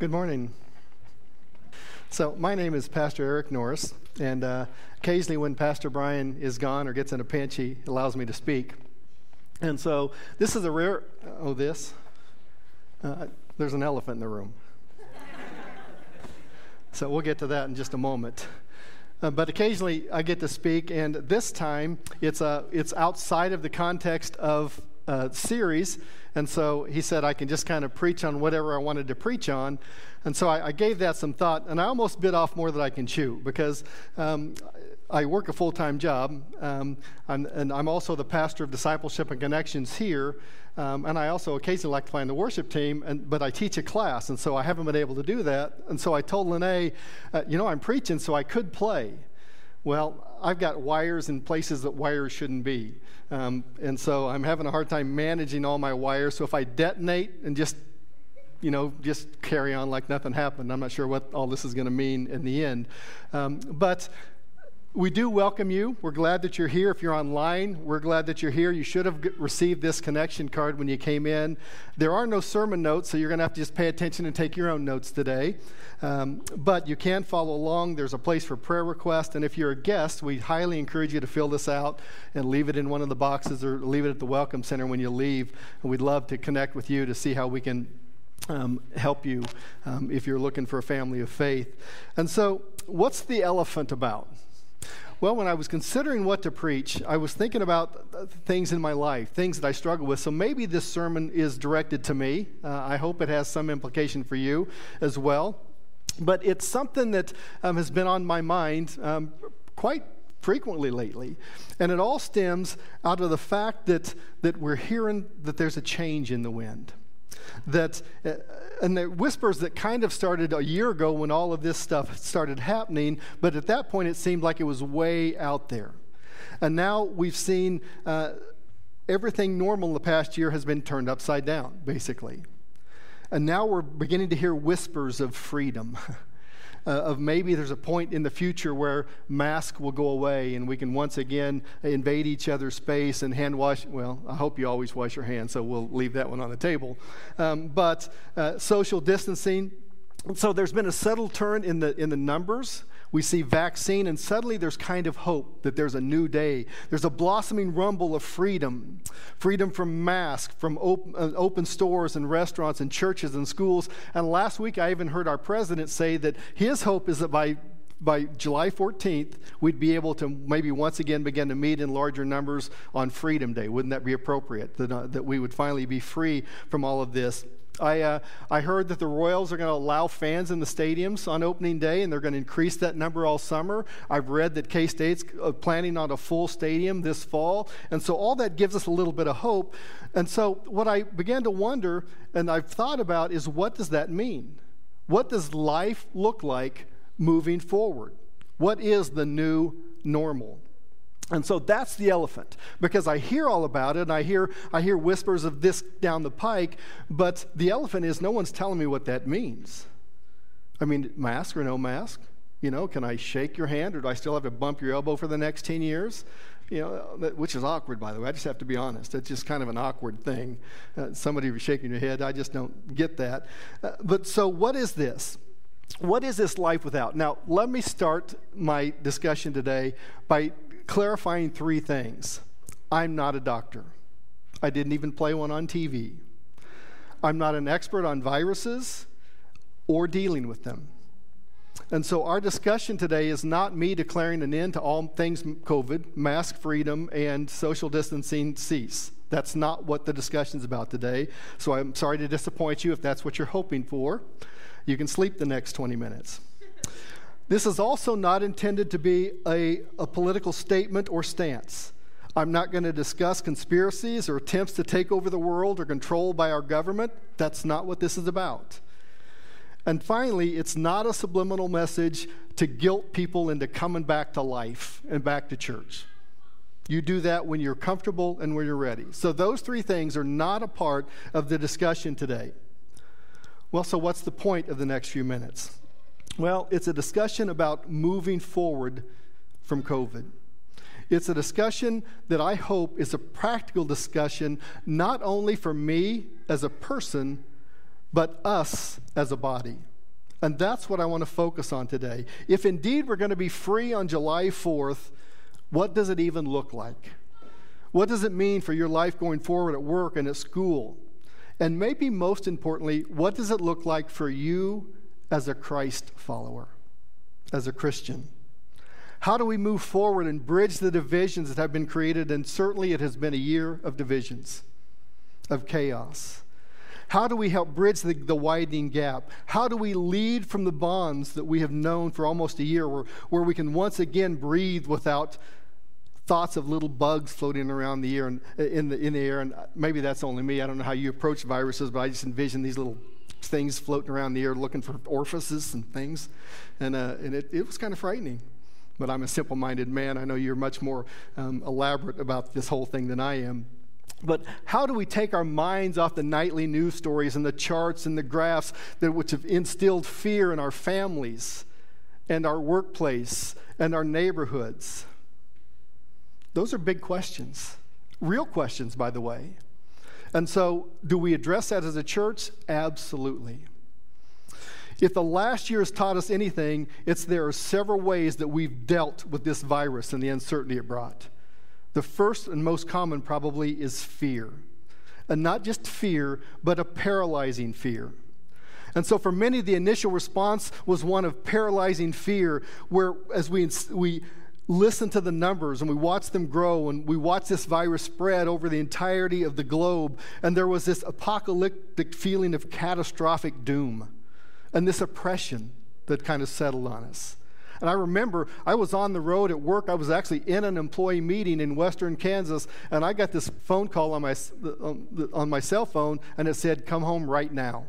Good morning. So, my name is Pastor Eric Norris, and uh, occasionally when Pastor Brian is gone or gets in a pinch, he allows me to speak. And so, this is a rare. Oh, this? Uh, there's an elephant in the room. so, we'll get to that in just a moment. Uh, but occasionally I get to speak, and this time it's, uh, it's outside of the context of a series. And so he said I can just kind of preach on whatever I wanted to preach on. And so I, I gave that some thought, and I almost bit off more than I can chew because um, I work a full time job, um, I'm, and I'm also the pastor of discipleship and connections here. Um, and I also occasionally like to play in the worship team, and, but I teach a class, and so I haven't been able to do that. And so I told Lene, uh, you know, I'm preaching, so I could play. Well, I've got wires in places that wires shouldn't be. Um, and so I'm having a hard time managing all my wires. So if I detonate and just, you know, just carry on like nothing happened, I'm not sure what all this is going to mean in the end. Um, but we do welcome you. We're glad that you're here. If you're online, we're glad that you're here. You should have received this connection card when you came in. There are no sermon notes, so you're going to have to just pay attention and take your own notes today. Um, but you can follow along. There's a place for prayer requests. And if you're a guest, we highly encourage you to fill this out and leave it in one of the boxes or leave it at the Welcome Center when you leave. And we'd love to connect with you to see how we can um, help you um, if you're looking for a family of faith. And so, what's the elephant about? Well, when I was considering what to preach, I was thinking about things in my life, things that I struggle with. So maybe this sermon is directed to me. Uh, I hope it has some implication for you as well. But it's something that um, has been on my mind um, quite frequently lately. And it all stems out of the fact that, that we're hearing that there's a change in the wind that uh, and the whispers that kind of started a year ago when all of this stuff started happening but at that point it seemed like it was way out there. And now we've seen uh, everything normal in the past year has been turned upside down basically. And now we're beginning to hear whispers of freedom uh, of maybe there's a point in the future where masks will go away and we can once again invade each other's space and hand wash. Well, I hope you always wash your hands, so we'll leave that one on the table. Um, but uh, social distancing. So there's been a subtle turn in the in the numbers we see vaccine, and suddenly there's kind of hope that there's a new day. There's a blossoming rumble of freedom freedom from masks, from open, uh, open stores and restaurants and churches and schools. And last week, I even heard our president say that his hope is that by by July 14th, we'd be able to maybe once again begin to meet in larger numbers on Freedom Day. Wouldn't that be appropriate? That, uh, that we would finally be free from all of this. I, uh, I heard that the Royals are going to allow fans in the stadiums on opening day, and they're going to increase that number all summer. I've read that K State's uh, planning on a full stadium this fall. And so all that gives us a little bit of hope. And so what I began to wonder, and I've thought about, is what does that mean? What does life look like moving forward? What is the new normal? And so that's the elephant because I hear all about it and I hear, I hear whispers of this down the pike, but the elephant is no one's telling me what that means. I mean, mask or no mask? You know, can I shake your hand or do I still have to bump your elbow for the next 10 years? You know, which is awkward, by the way. I just have to be honest. It's just kind of an awkward thing. Uh, somebody shaking your head, I just don't get that. Uh, but so, what is this? What is this life without? Now, let me start my discussion today by clarifying three things. I'm not a doctor. I didn't even play one on TV. I'm not an expert on viruses or dealing with them. And so, our discussion today is not me declaring an end to all things COVID, mask freedom, and social distancing cease. That's not what the discussion is about today. So, I'm sorry to disappoint you if that's what you're hoping for. You can sleep the next 20 minutes. This is also not intended to be a, a political statement or stance. I'm not going to discuss conspiracies or attempts to take over the world or control by our government. That's not what this is about. And finally, it's not a subliminal message to guilt people into coming back to life and back to church. You do that when you're comfortable and when you're ready. So, those three things are not a part of the discussion today. Well, so what's the point of the next few minutes? Well, it's a discussion about moving forward from COVID. It's a discussion that I hope is a practical discussion, not only for me as a person, but us as a body. And that's what I want to focus on today. If indeed we're going to be free on July 4th, what does it even look like? What does it mean for your life going forward at work and at school? And maybe most importantly, what does it look like for you as a Christ follower, as a Christian? How do we move forward and bridge the divisions that have been created? And certainly it has been a year of divisions, of chaos. How do we help bridge the, the, widening gap? How do we lead from the bonds that we have known for almost a year, where, where we can once again breathe without thoughts of little bugs floating around the air and in the, in the air? And maybe that's only me. I don't know how you approach viruses, but I just envision these little things floating around the air looking for orifices and things. And, uh, and it, it was kind of frightening but I'm a simple minded man. I know you're much more um, elaborate about this whole thing than I am. But how do we take our minds off the nightly news stories and the charts and the graphs that which have instilled fear in our families and our workplace and our neighborhoods? Those are big questions. Real questions, by the way. And so, do we address that as a church? Absolutely. If the last year has taught us anything, it's there are several ways that we've dealt with this virus and the uncertainty it brought. The first and most common probably is fear. And not just fear, but a paralyzing fear. And so, for many, the initial response was one of paralyzing fear, where as we, we listen to the numbers and we watch them grow and we watch this virus spread over the entirety of the globe, and there was this apocalyptic feeling of catastrophic doom and this oppression that kind of settled on us. And I remember I was on the road at work. I was actually in an employee meeting in western Kansas, and I got this phone call on my, um, on my cell phone, and it said, Come home right now.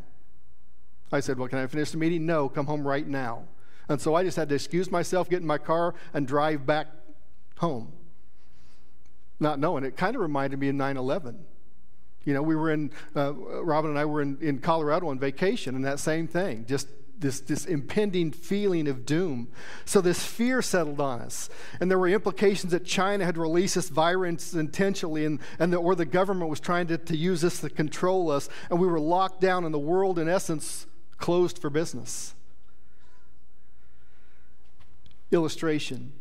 I said, Well, can I finish the meeting? No, come home right now. And so I just had to excuse myself, get in my car, and drive back home. Not knowing. It kind of reminded me of 9 11. You know, we were in, uh, Robin and I were in, in Colorado on vacation, and that same thing, just this, this impending feeling of doom. So this fear settled on us. And there were implications that China had released this virus intentionally, and, and the, or the government was trying to, to use this to control us. And we were locked down, and the world, in essence, closed for business. Illustration.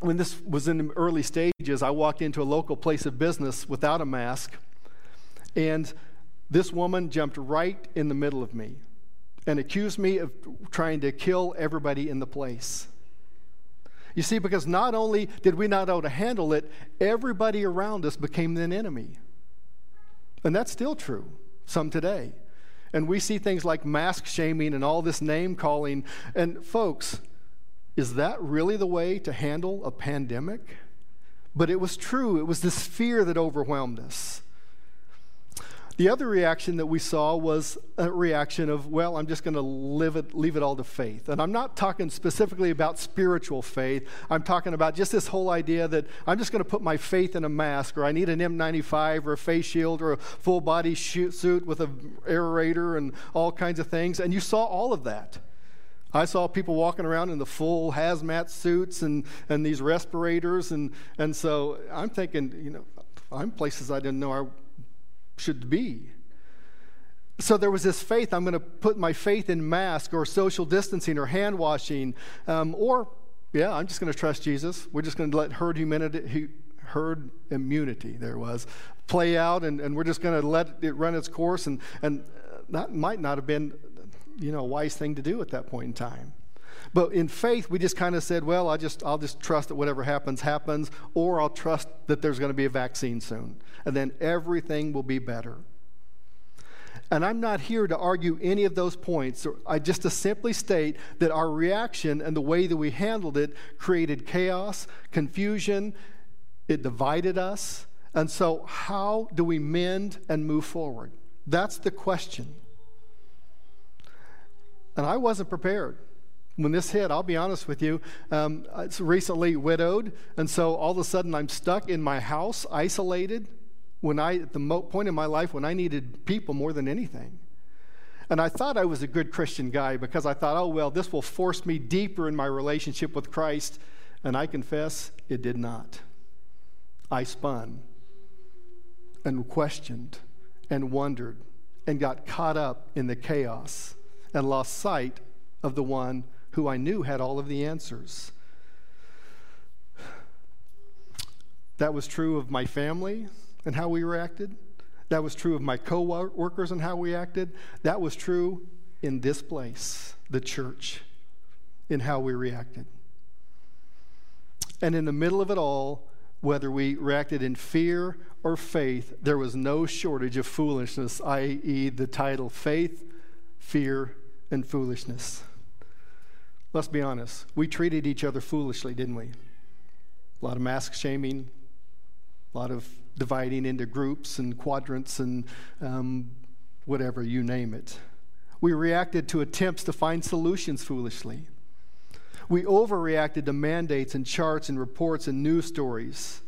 When this was in the early stages, I walked into a local place of business without a mask, and this woman jumped right in the middle of me and accused me of trying to kill everybody in the place. You see, because not only did we not know how to handle it, everybody around us became an enemy. And that's still true, some today. And we see things like mask shaming and all this name calling. And folks, is that really the way to handle a pandemic? But it was true. It was this fear that overwhelmed us. The other reaction that we saw was a reaction of, well, I'm just going to live it, leave it all to faith. And I'm not talking specifically about spiritual faith. I'm talking about just this whole idea that I'm just going to put my faith in a mask, or I need an N95 or a face shield or a full body suit with an aerator and all kinds of things. And you saw all of that. I saw people walking around in the full hazmat suits and, and these respirators. And, and so I'm thinking, you know, I'm places I didn't know I should be. So there was this faith. I'm going to put my faith in mask or social distancing or hand washing, um, or yeah, I'm just going to trust Jesus. We're just going to let herd humanity, herd immunity, there was, play out, and, and we're just going to let it run its course. And, and that might not have been, you know, wise thing to do at that point in time. But in faith, we just kind of said, well, I just, I'll just trust that whatever happens, happens, or I'll trust that there's going to be a vaccine soon. And then everything will be better. And I'm not here to argue any of those points. I just to simply state that our reaction and the way that we handled it created chaos, confusion, it divided us. And so, how do we mend and move forward? That's the question. And I wasn't prepared when this hit, I'll be honest with you, um, it's recently widowed, and so all of a sudden I'm stuck in my house, isolated, when I, at the mo- point in my life when I needed people more than anything. And I thought I was a good Christian guy because I thought, oh, well, this will force me deeper in my relationship with Christ. And I confess, it did not. I spun and questioned and wondered and got caught up in the chaos and lost sight of the one who I knew had all of the answers. That was true of my family and how we reacted. That was true of my co workers and how we acted. That was true in this place, the church, in how we reacted. And in the middle of it all, whether we reacted in fear or faith, there was no shortage of foolishness, i.e., the title faith, fear, and foolishness. Let's be honest. We treated each other foolishly, didn't we? A lot of mask shaming, a lot of dividing into groups and quadrants and um, whatever, you name it. We reacted to attempts to find solutions foolishly. We overreacted to mandates and charts and reports and news stories.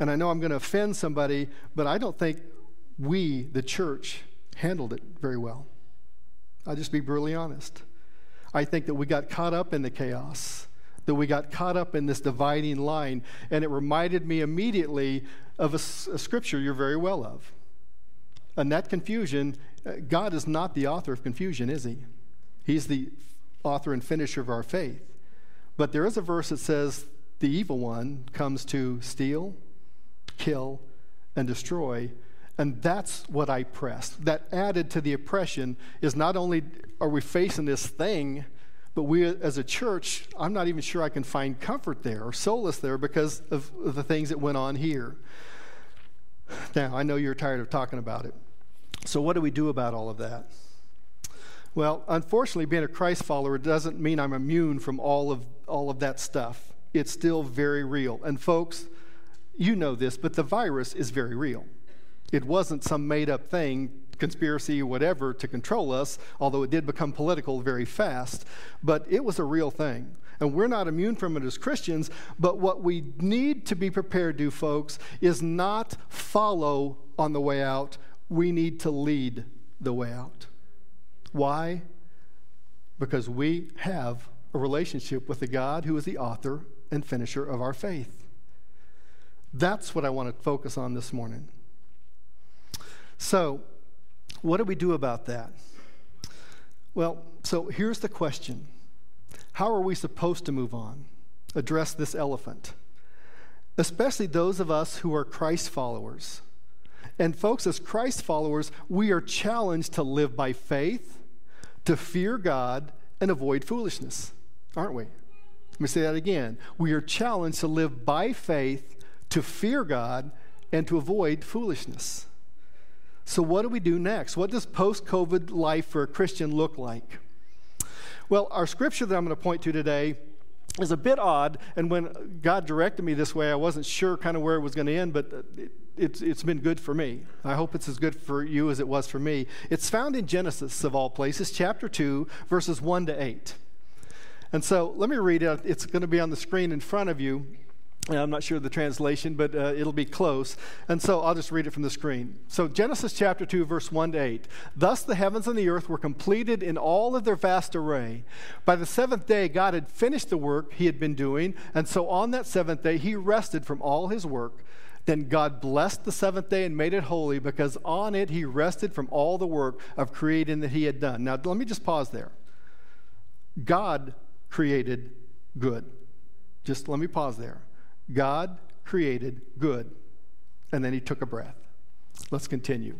And I know I'm going to offend somebody, but I don't think we, the church, handled it very well. I'll just be brutally honest. I think that we got caught up in the chaos, that we got caught up in this dividing line, and it reminded me immediately of a, a scripture you're very well of. And that confusion, uh, God is not the author of confusion, is He? He's the author and finisher of our faith. But there is a verse that says the evil one comes to steal, kill, and destroy. And that's what I pressed. That added to the oppression is not only are we facing this thing, but we as a church, I'm not even sure I can find comfort there or solace there because of, the things that went on here. Now, I know you're tired of talking about it. So, what do we do about all of that? Well, unfortunately, being a Christ follower doesn't mean I'm immune from all of, all of that stuff. It's still very real. And, folks, you know this, but the virus is very real. It wasn't some made up thing, conspiracy, whatever, to control us, although it did become political very fast. But it was a real thing. And we're not immune from it as Christians, but what we need to be prepared to, folks, is not follow on the way out. We need to lead the way out. Why? Because we have a relationship with the God who is the author and finisher of our faith. That's what I want to focus on this morning. So, what do we do about that? Well, so here's the question How are we supposed to move on? Address this elephant, especially those of us who are Christ followers. And, folks, as Christ followers, we are challenged to live by faith, to fear God, and avoid foolishness, aren't we? Let me say that again. We are challenged to live by faith, to fear God, and to avoid foolishness. So, what do we do next? What does post COVID life for a Christian look like? Well, our scripture that I'm going to point to today is a bit odd. And when God directed me this way, I wasn't sure kind of where it was going to end, but uh, it, it's, it's been good for me. I hope it's as good for you as it was for me. It's found in Genesis, of all places, chapter 2, verses 1 to 8. And so let me read it. It's going to be on the screen in front of you. I'm not sure of the translation, but uh, it'll be close. And so I'll just read it from the screen. So, Genesis chapter 2, verse 1 to 8. Thus the heavens and the earth were completed in all of their vast array. By the seventh day, God had finished the work he had been doing. And so on that seventh day, he rested from all his work. Then God blessed the seventh day and made it holy because on it he rested from all the work of creating that he had done. Now, let me just pause there. God created good. Just let me pause there. God created good. And then he took a breath. Let's continue.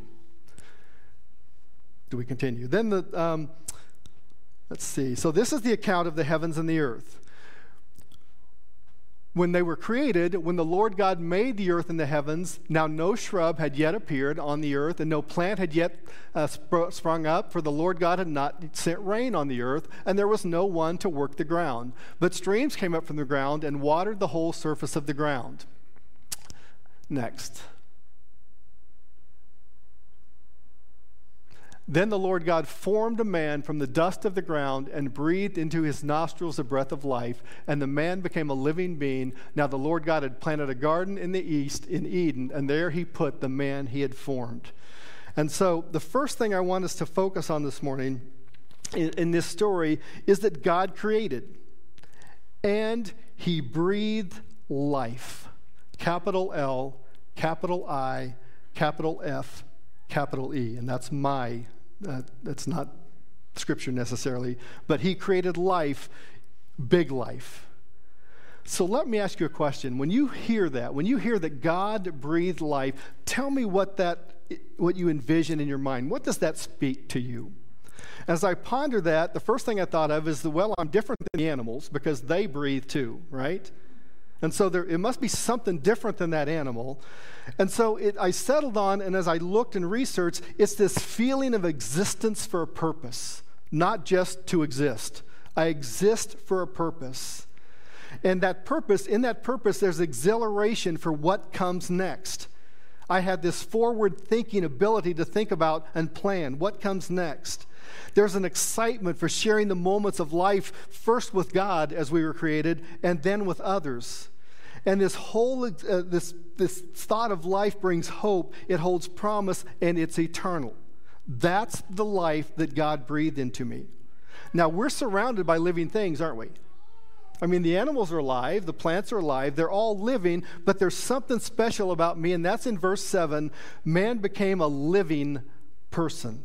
Do we continue? Then the, um, let's see. So this is the account of the heavens and the earth. When they were created, when the Lord God made the earth and the heavens, now no shrub had yet appeared on the earth, and no plant had yet uh, sp- sprung up, for the Lord God had not sent rain on the earth, and there was no one to work the ground. But streams came up from the ground and watered the whole surface of the ground. Next. Then the Lord God formed a man from the dust of the ground and breathed into his nostrils the breath of life, and the man became a living being. Now the Lord God had planted a garden in the east in Eden, and there he put the man he had formed. And so the first thing I want us to focus on this morning in, in this story is that God created and he breathed life. Capital L, capital I, capital F, capital E. And that's my, uh, that's not scripture necessarily, but he created life, big life. So let me ask you a question. When you hear that, when you hear that God breathed life, tell me what that what you envision in your mind. What does that speak to you? As I ponder that, the first thing I thought of is the well, I'm different than the animals because they breathe too, right? And so there, it must be something different than that animal. And so it, I settled on, and as I looked and researched, it's this feeling of existence for a purpose, not just to exist. I exist for a purpose. And that purpose, in that purpose, there's exhilaration for what comes next. I had this forward thinking ability to think about and plan what comes next. There's an excitement for sharing the moments of life, first with God as we were created, and then with others. And this whole uh, this, this thought of life brings hope, it holds promise, and it's eternal. That's the life that God breathed into me. Now, we're surrounded by living things, aren't we? I mean, the animals are alive, the plants are alive, they're all living, but there's something special about me, and that's in verse 7 man became a living person.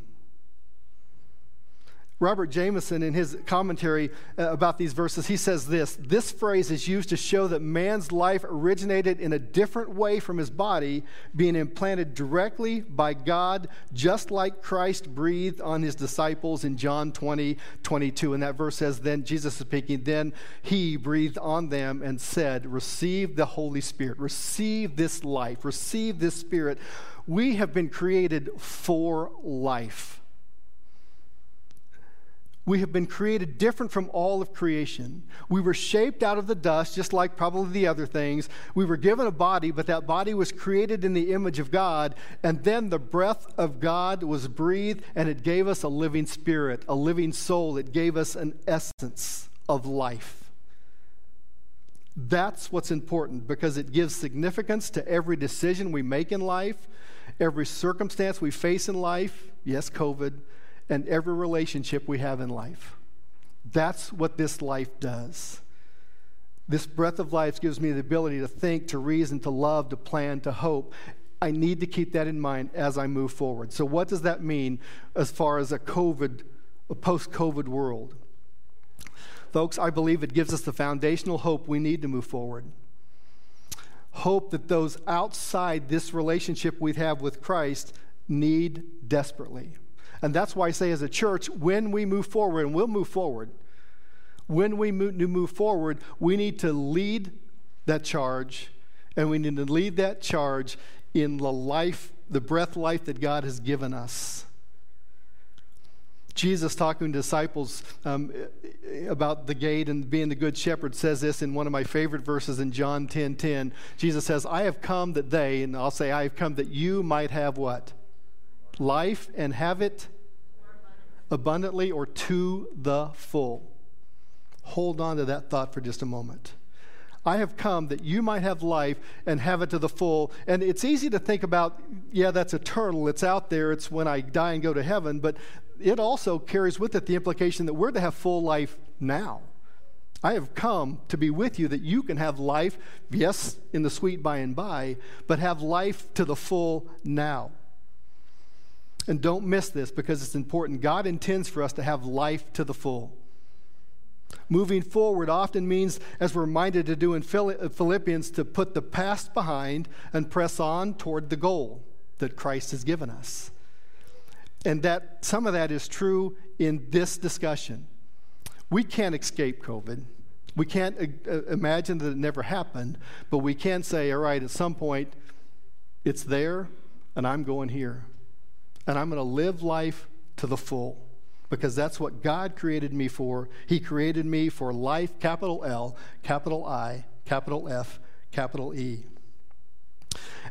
Robert Jamieson, in his commentary uh, about these verses, he says this This phrase is used to show that man's life originated in a different way from his body, being implanted directly by God, just like Christ breathed on his disciples in John 20, 22. And that verse says, Then Jesus is speaking, then he breathed on them and said, Receive the Holy Spirit, receive this life, receive this Spirit. We have been created for life. We have been created different from all of creation. We were shaped out of the dust, just like probably the other things. We were given a body, but that body was created in the image of God. And then the breath of God was breathed, and it gave us a living spirit, a living soul. It gave us an essence of life. That's what's important because it gives significance to every decision we make in life, every circumstance we face in life. Yes, COVID and every relationship we have in life. That's what this life does. This breath of life gives me the ability to think, to reason, to love, to plan, to hope. I need to keep that in mind as I move forward. So, what does that mean as far as a COVID, a post COVID world? Folks, I believe it gives us the foundational hope we need to move forward. Hope that those outside this relationship we have with Christ need desperately. And that's why I say, as a church, when we move forward, and we'll move forward, when we move forward, we need to lead that charge, and we need to lead that charge in the life, the breath life that God has given us. Jesus, talking to disciples um, about the gate and being the good shepherd, says this in one of my favorite verses in John 10 10. Jesus says, I have come that they, and I'll say, I have come that you might have what? Life and have it abundantly or to the full. Hold on to that thought for just a moment. I have come that you might have life and have it to the full. And it's easy to think about, yeah, that's eternal. It's out there. It's when I die and go to heaven. But it also carries with it the implication that we're to have full life now. I have come to be with you that you can have life, yes, in the sweet by and by, but have life to the full now. And don't miss this because it's important. God intends for us to have life to the full. Moving forward often means, as we're reminded to do in Philippians, to put the past behind and press on toward the goal that Christ has given us. And that some of that is true in this discussion. We can't escape COVID. We can't uh, imagine that it never happened, but we can say, all right, at some point, it's there, and I'm going here and I'm going to live life to the full because that's what God created me for. He created me for life, capital L, capital I, capital F, capital E.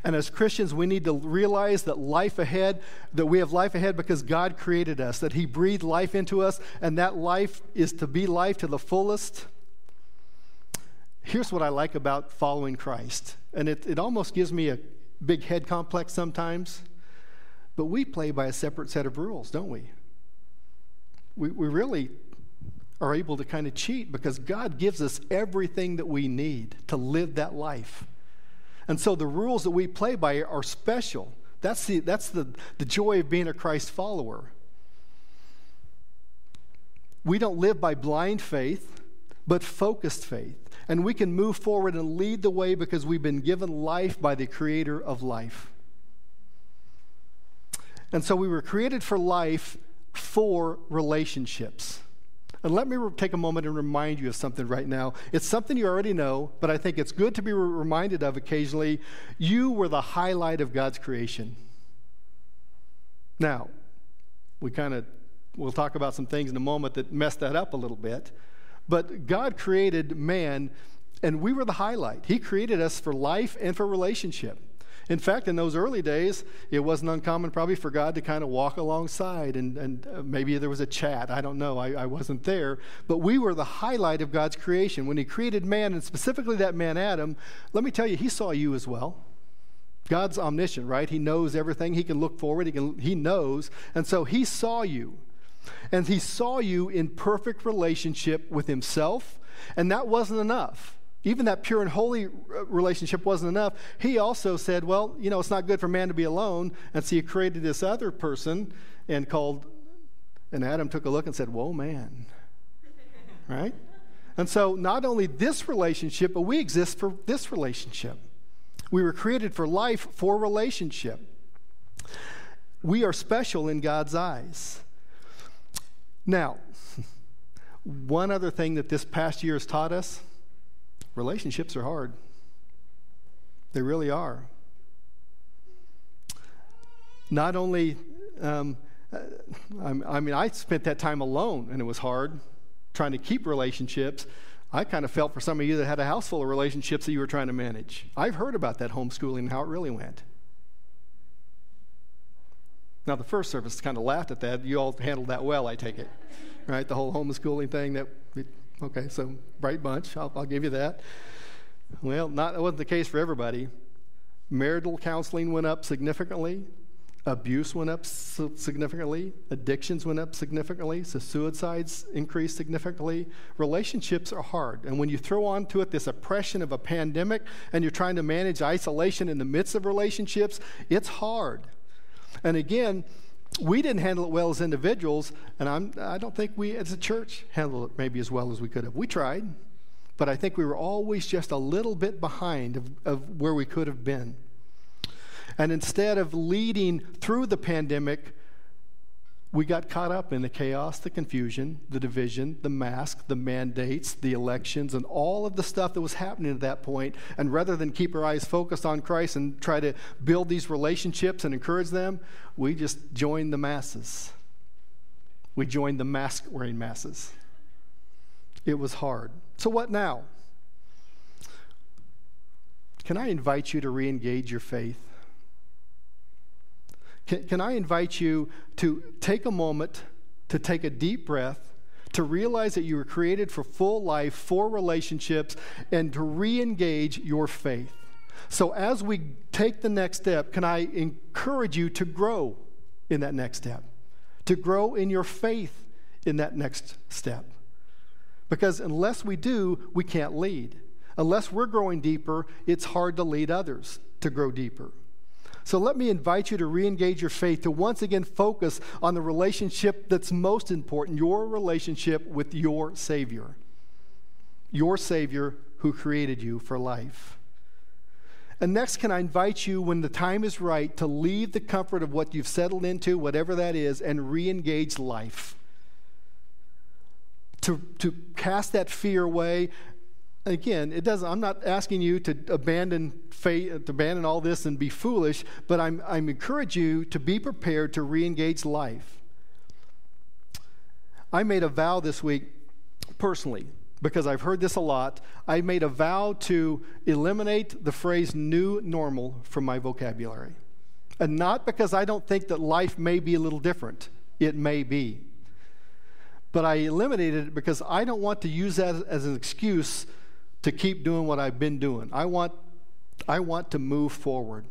And as Christians, we need to realize that life ahead, that we have life ahead because God created us, that He breathed life into us, and that life is to be life to the fullest. Here's what I like about following Christ, and it, it almost gives me a big head complex sometimes. But we play by a separate set of rules, don't we? We, we really are able to kind of cheat because God gives us everything that we need to live that life. And so the rules that we play by are special That's the, that's the, the joy of being a Christ follower. We don't live by blind faith, but focused faith. And we can move forward and lead the way because we've been given life by the creator of life. And so we were created for life for relationships. And let me re- take a moment and remind you of something right now. It's something you already know, but I think it's good to be re- reminded of occasionally. You were the highlight of God's creation. Now, we kind of, we'll talk about some things in a moment that messed that up a little bit. But God created man, and we were the highlight. He created us for life and for relationship. In fact, in those early days, it wasn't uncommon probably for God to kind of walk alongside and, and uh, maybe there was a chat. I don't know. I, I wasn't there. But we were the highlight of God's creation. When He created man, and specifically that man Adam, let me tell you, He saw you as well. God's omniscient, right? He knows everything. He can look forward. He, can, he knows. And so He saw you. And He saw you in perfect relationship with Himself. And that wasn't enough even that pure and holy uh, relationship wasn't enough. He also said, Well, you know, it's not good for man to be alone. And so he created this other person and called, and Adam took a look and said, Whoa, man. right? And so not only this relationship, but we exist for this relationship. We were created for life, for relationship. We are special in God's eyes. Now, one other thing that this past year has taught us relationships are hard. They really are. Not only, um, uh, I mean, I spent that time alone and it was hard trying to keep relationships. I kind of felt for some of you that had a house full of relationships that you were trying to manage. I've heard about that homeschooling and how it really went. Now, the first service kind of laughed at that. You all handled that well, I take it. Right? The whole homeschooling thing that Okay, so bright bunch. I'll, I'll give you that. Well, not, that wasn't the case for everybody. Marital counseling went up significantly. Abuse went up significantly. Addictions went up significantly. So suicides increased significantly. Relationships are hard. And when you throw onto it this oppression of a pandemic and you're trying to manage isolation in the midst of relationships, it's hard. And again, we didn't handle it well as individuals, and I'm, I don't think we as a church handled it maybe as well as we could have. We tried, but I think we were always just a little bit behind of, of where we could have been. And instead of leading through the pandemic, we got caught up in the chaos, the confusion, the division, the mask, the mandates, the elections, and all of the stuff that was happening at that point. And rather than keep our eyes focused on Christ and try to build these relationships and encourage them, we just joined the masses. We joined the mask wearing masses. It was hard. So, what now? Can I invite you to re engage your faith? Can, can I invite you to take a moment to take a deep breath, to realize that you were created for full life, for relationships, and to re engage your faith? So, as we take the next step, can I encourage you to grow in that next step? To grow in your faith in that next step? Because unless we do, we can't lead. Unless we're growing deeper, it's hard to lead others to grow deeper. So let me invite you to re engage your faith, to once again focus on the relationship that's most important your relationship with your Savior. Your Savior who created you for life. And next, can I invite you, when the time is right, to leave the comfort of what you've settled into, whatever that is, and re engage life? To, to cast that fear away again, it doesn't, I'm not asking you to abandon faith, to abandon all this and be foolish, but I'm, I'm encouraging you to be prepared to re engage life. I made a vow this week, personally, because I've heard this a lot. I made a vow to eliminate the phrase new normal from my vocabulary. And not because I don't think that life may be a little different, it may be. But I eliminated it because I don't want to use that as an excuse to keep doing what I've been doing. I want, I want to move forward.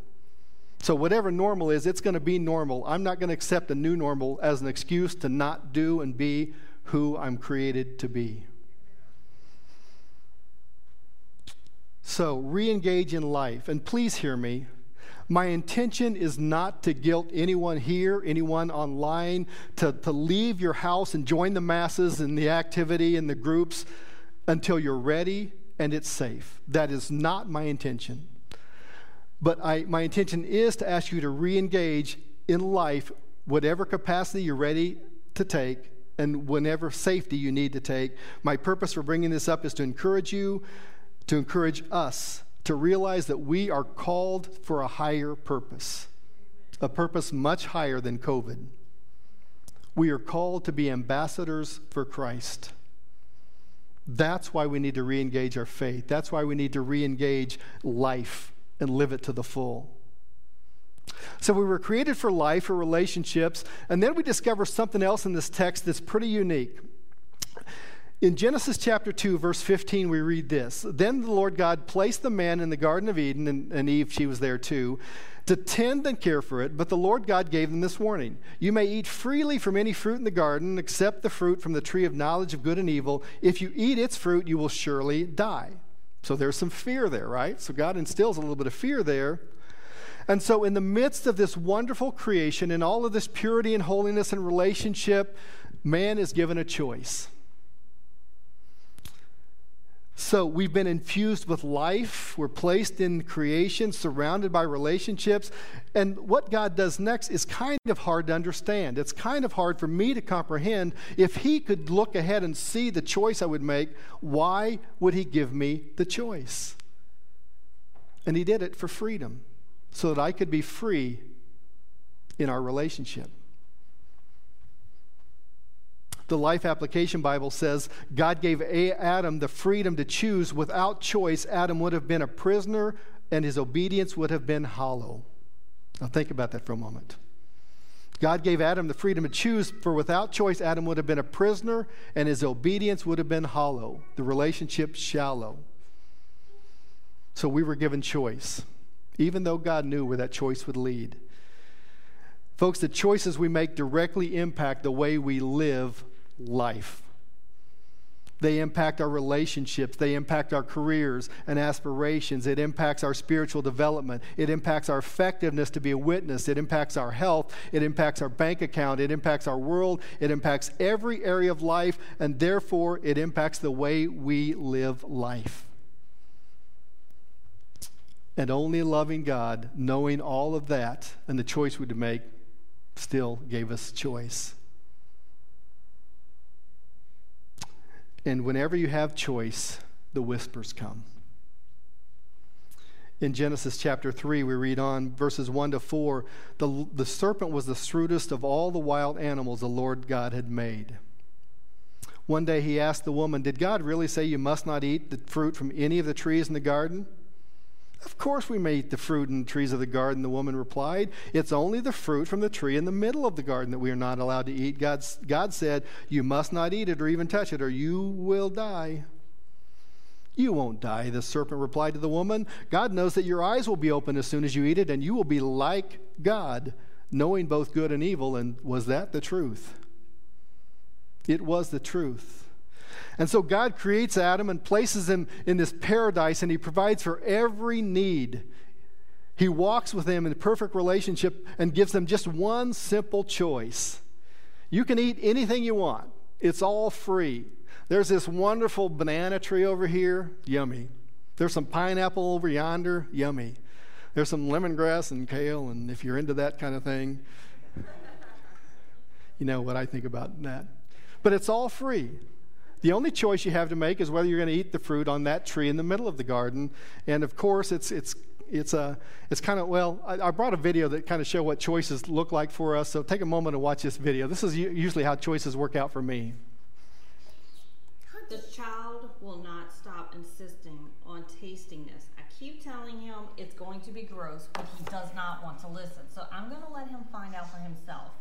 So, whatever normal is, it's going to be normal. I'm not going to accept a new normal as an excuse to not do and be who I'm created to be. So, re engage in life. And please hear me. My intention is not to guilt anyone here, anyone online, to, to leave your house and join the masses and the activity and the groups until you're ready and it's safe. That is not my intention. But I, my intention is to ask you to re engage in life, whatever capacity you're ready to take, and whenever safety you need to take. My purpose for bringing this up is to encourage you, to encourage us to realize that we are called for a higher purpose, a purpose much higher than COVID. We are called to be ambassadors for Christ. That's why we need to re engage our faith. That's why we need to re engage life and live it to the full. So we were created for life, for relationships, and then we discover something else in this text that's pretty unique. In Genesis chapter 2, verse 15, we read this Then the Lord God placed the man in the Garden of Eden, and, and, Eve, she was there too, to tend and care for it. But the Lord God gave them this warning You may eat freely from any fruit in the garden, except the fruit from the tree of knowledge of good and evil. If you eat its fruit, you will surely die. So there's some fear there, right? So God instills a little bit of fear there. And so, in the midst of this wonderful creation and all of this purity and holiness and relationship, man is given a choice. So we've been infused with life. We're placed in creation, surrounded by relationships. And what God does next is kind of hard to understand. It's kind of hard for me to comprehend. If He could look ahead and see the choice I would make, why would He give me the choice? And He did it for freedom, so that I could be free in our relationship. The Life Application Bible says God gave Adam the freedom to choose. Without choice, Adam would have been a prisoner and his obedience would have been hollow. Now, think about that for a moment. God gave Adam the freedom to choose, for without choice, Adam would have been a prisoner and his obedience would have been hollow, the relationship shallow. So we were given choice, even though God knew where that choice would lead. Folks, the choices we make directly impact the way we live life. They impact our relationships. They impact our careers and aspirations. It impacts our spiritual development. It impacts our effectiveness to be a witness. It impacts our health. It impacts our bank account. It impacts our world. It impacts every area of life, and therefore it impacts the way we live life. And only loving God, knowing all of that and the choice we would make, still gave us choice. And whenever you have choice, the whispers come. In Genesis chapter 3, we read on verses 1 to 4 the, the serpent was the shrewdest of all the wild animals the Lord God had made. One day he asked the woman, Did God really say you must not eat the fruit from any of the trees in the garden? Of course, we may eat the fruit and trees of the garden, the woman replied. It's only the fruit from the tree in the middle of the garden that we are not allowed to eat. God's, God said, You must not eat it or even touch it, or you will die. You won't die, the serpent replied to the woman. God knows that your eyes will be open as soon as you eat it, and you will be like God, knowing both good and evil. And was that the truth? It was the truth. And so God creates Adam and places him in this paradise, and he provides for every need. He walks with them in perfect relationship and gives them just one simple choice. You can eat anything you want, it's all free. There's this wonderful banana tree over here, yummy. There's some pineapple over yonder, yummy. There's some lemongrass and kale, and if you're into that kind of thing, you know what I think about that. But it's all free. The only choice you have to make is whether you're going to eat the fruit on that tree in the middle of the garden. And of course, it's, it's, it's, a, it's kind of, well, I, I brought a video that kind of show what choices look like for us. So take a moment and watch this video. This is usually how choices work out for me. The child will not stop insisting on tasting this. I keep telling him it's going to be gross, but he does not want to listen. So I'm going to let him find out for himself.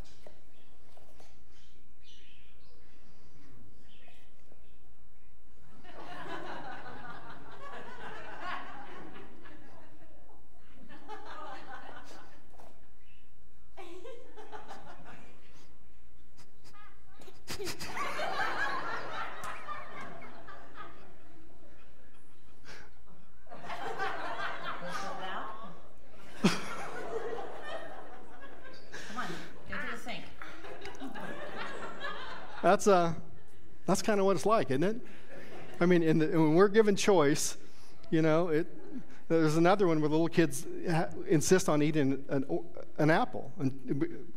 That's, uh, that's kind of what it's like, isn't it? I mean, the, when we're given choice, you know, it, there's another one where little kids ha- insist on eating an, an apple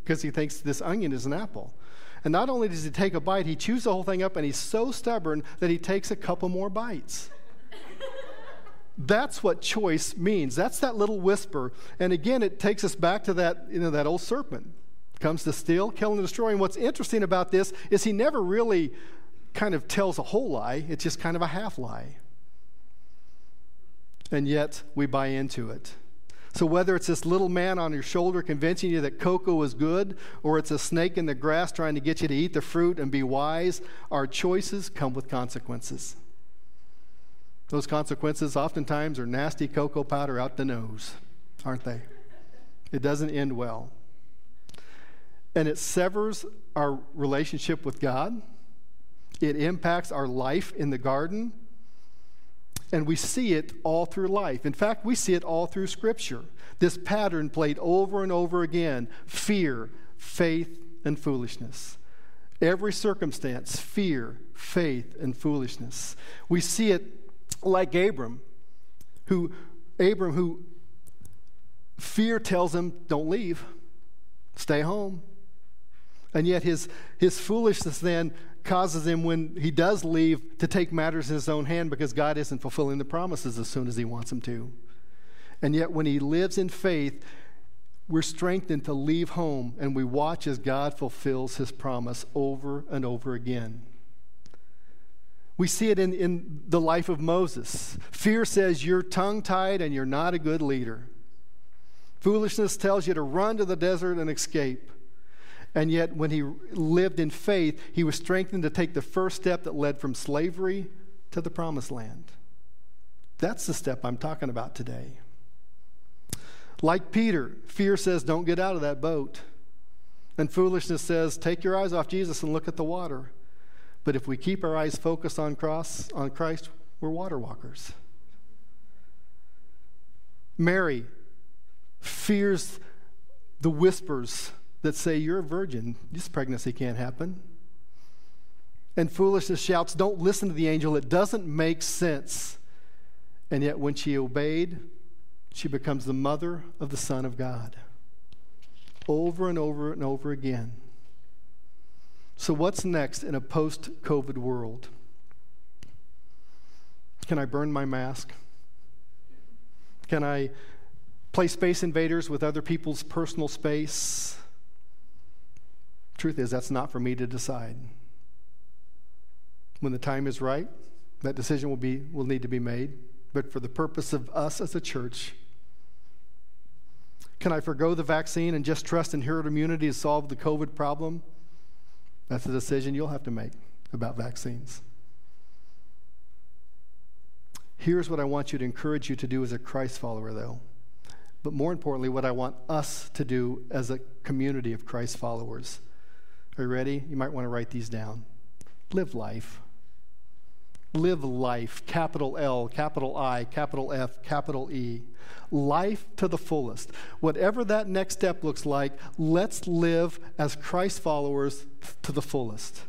because he thinks this onion is an apple. And not only does he take a bite, he chews the whole thing up, and he's so stubborn that he takes a couple more bites. That's what choice means. That's that little whisper. And again, it takes us back to that, you know, that old serpent. Comes to steal, kill, and destroy. And what's interesting about this is he never really kind of tells a whole lie, it's just kind of a half lie. And yet we buy into it. So, whether it's this little man on your shoulder convincing you that cocoa is good, or it's a snake in the grass trying to get you to eat the fruit and be wise, our choices come with consequences. Those consequences oftentimes are nasty cocoa powder out the nose, aren't they? It doesn't end well. And it severs our relationship with God, it impacts our life in the garden and we see it all through life. In fact, we see it all through Scripture. This pattern played over and over again fear, faith, and foolishness. Every circumstance, fear, faith, and foolishness. We see it like Abram, who Abram, who fear tells him, don't leave, stay home. And yet his, his foolishness then causes him, when he does leave, to take matters in his own hand because God isn't fulfilling the promises as soon as he wants him to. And yet, when he lives in faith, we're strengthened to leave home and we watch as God fulfills his promise over and over again. We see it in, in the life of Moses. Fear says you're tongue tied and you're not a good leader. Foolishness tells you to run to the desert and escape. And yet, when he lived in faith, he was strengthened to take the first step that led from slavery to the promised land. That's the step I'm talking about today. Like Peter, fear says, don't get out of that boat. And foolishness says, take your eyes off Jesus and look at the water. But if we keep our eyes focused on cross on Christ, we're water walkers. Mary fears the whispers that say, You're a virgin. This pregnancy can't happen. And foolishness shouts, Don't listen to the angel. It doesn't make sense. And yet, when she obeyed, she becomes the mother of the Son of God. Over and over and over again. So, what's next in a post COVID world? Can I burn my mask? Can I play space invaders with other people's personal space? Truth is, that's not for me to decide. When the time is right, that decision will, be, will need to be made. But for the purpose of us as a church, can I forego the vaccine and just trust in herd immunity to solve the COVID problem? That's a decision you'll have to make about vaccines. Here's what I want you to encourage you to do as a Christ follower, though. But more importantly, what I want us to do as a community of Christ followers. Are you ready? You might want to write these down. Live life. Live life. Capital L, capital I, capital F, capital E. Life to the fullest. Whatever that next step looks like, let's live as Christ followers to the fullest.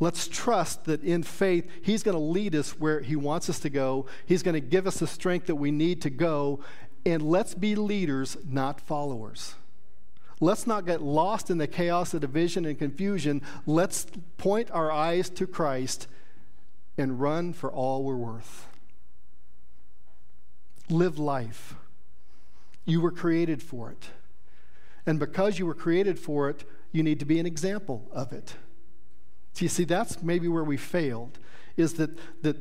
Let's trust that in faith, He's going to lead us where He wants us to go. He's going to give us the strength that we need to go. And let's be leaders, not followers. Let's not get lost in the chaos of division and confusion. Let's point our eyes to Christ and run for all we're worth. Live life. You were created for it. And because you were created for it, you need to be an example of it. So you see, that's maybe where we failed, is that, that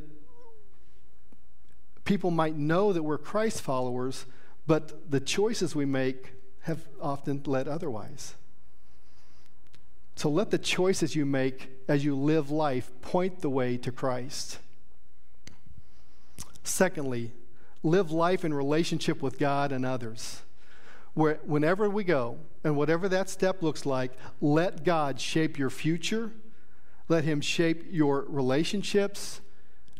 people might know that we're Christ followers, but the choices we make have often led otherwise. So let the choices you make as you live life point the way to Christ. Secondly, live life in relationship with God and others. Where, whenever we go, and whatever that step looks like, let God shape your future, let Him shape your relationships,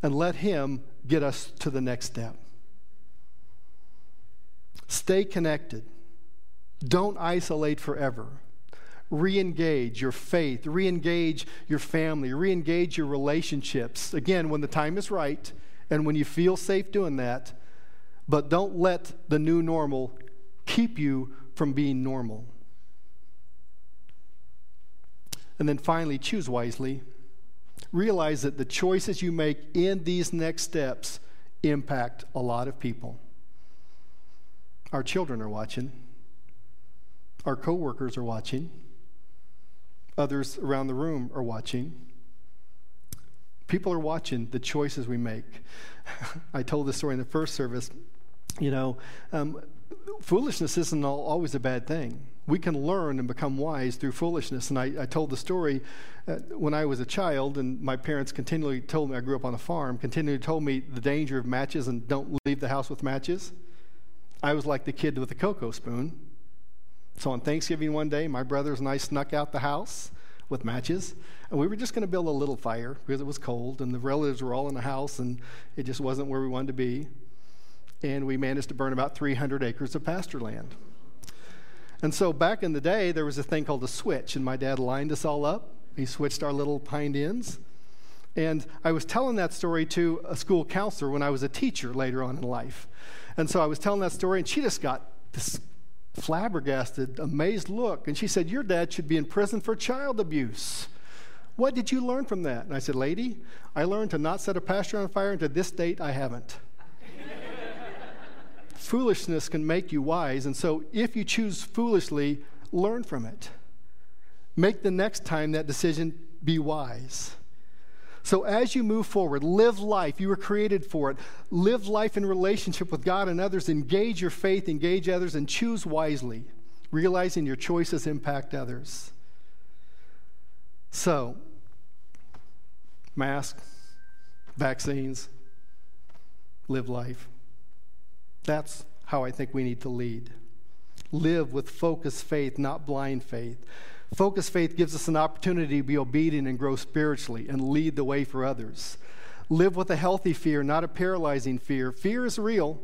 and let Him get us to the next step. Stay connected. Don't isolate forever. re engage your faith, re engage your family, re engage your relationships. Again, when the time is right and when you feel safe doing that, but don't let the new normal keep you from being normal. And then finally, choose wisely. Realize that the choices you make in these next steps impact a lot of people. Our children are watching. Our coworkers are watching. Others around the room are watching. People are watching the choices we make. I told this story in the first service. You know, um, foolishness isn't always a bad thing. We can learn and become wise through foolishness. And I, I told the story uh, when I was a child, and my parents continually told me, I grew up on a farm, continually told me the danger of matches and don't leave the house with matches. I was like the kid with the cocoa spoon. So on Thanksgiving one day, my brothers and I snuck out the house with matches, and we were just going to build a little fire because it was cold, and the relatives were all in the house, and it just wasn't where we wanted to be. And we managed to burn about 300 acres of pasture land. And so back in the day, there was a thing called a switch, and my dad lined us all up. He switched our little hind ends. And I was telling that story to a school counselor when I was a teacher later on in life. And so I was telling that story, and she just got this flabbergasted, amazed look. And she said, Your dad should be in prison for child abuse. What did you learn from that? And I said, Lady, I learned to not set a pasture on fire, and to this date, I haven't. Foolishness can make you wise, and so if you choose foolishly, learn from it. Make the next time that decision be wise. So, as you move forward, live life. You were created for it. Live life in relationship with God and others. Engage your faith, engage others, and choose wisely, realizing your choices impact others. So, mask, vaccines, live life. That's how I think we need to lead. Live with focused faith, not blind faith. Focused faith gives us an opportunity to be obedient and grow spiritually and lead the way for others. Live with a healthy fear, not a paralyzing fear. Fear is real.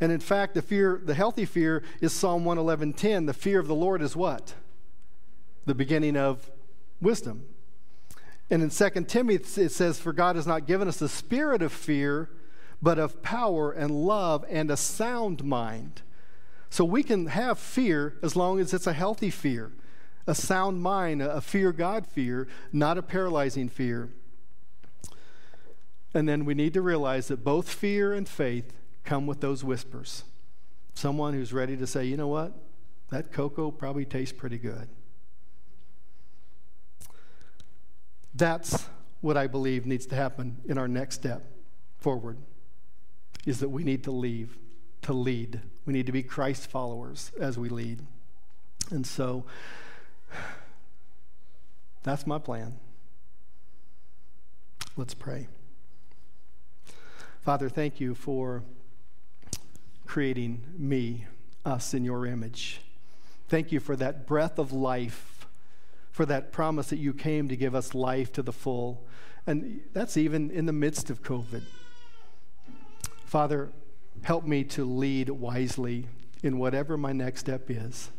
And in fact, the fear, the healthy fear is Psalm 111:10. The fear of the Lord is what? The beginning of wisdom. And in 2 Timothy it says, For God has not given us a spirit of fear, but of power and love and a sound mind. So we can have fear as long as it's a healthy fear a sound mind, a fear God fear, not a paralyzing fear. And then we need to realize that both fear and faith come with those whispers. Someone who's ready to say, you know what? That cocoa probably tastes pretty good. That's what I believe needs to happen in our next step forward is that we need to leave to lead. We need to be Christ followers as we lead. And so that's my plan. Let's pray. Father, thank you for creating me, us, in your image. Thank you for that breath of life, for that promise that you came to give us life to the full. And that's even in the midst of COVID. Father, help me to lead wisely in whatever my next step is.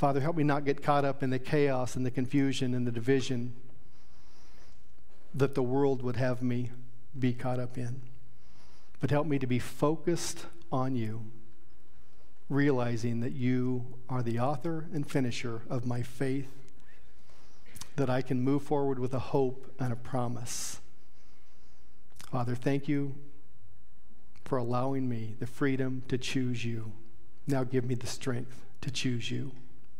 Father, help me not get caught up in the chaos and the confusion and the division that the world would have me be caught up in. But help me to be focused on you, realizing that you are the author and finisher of my faith, that I can move forward with a hope and a promise. Father, thank you for allowing me the freedom to choose you. Now give me the strength to choose you.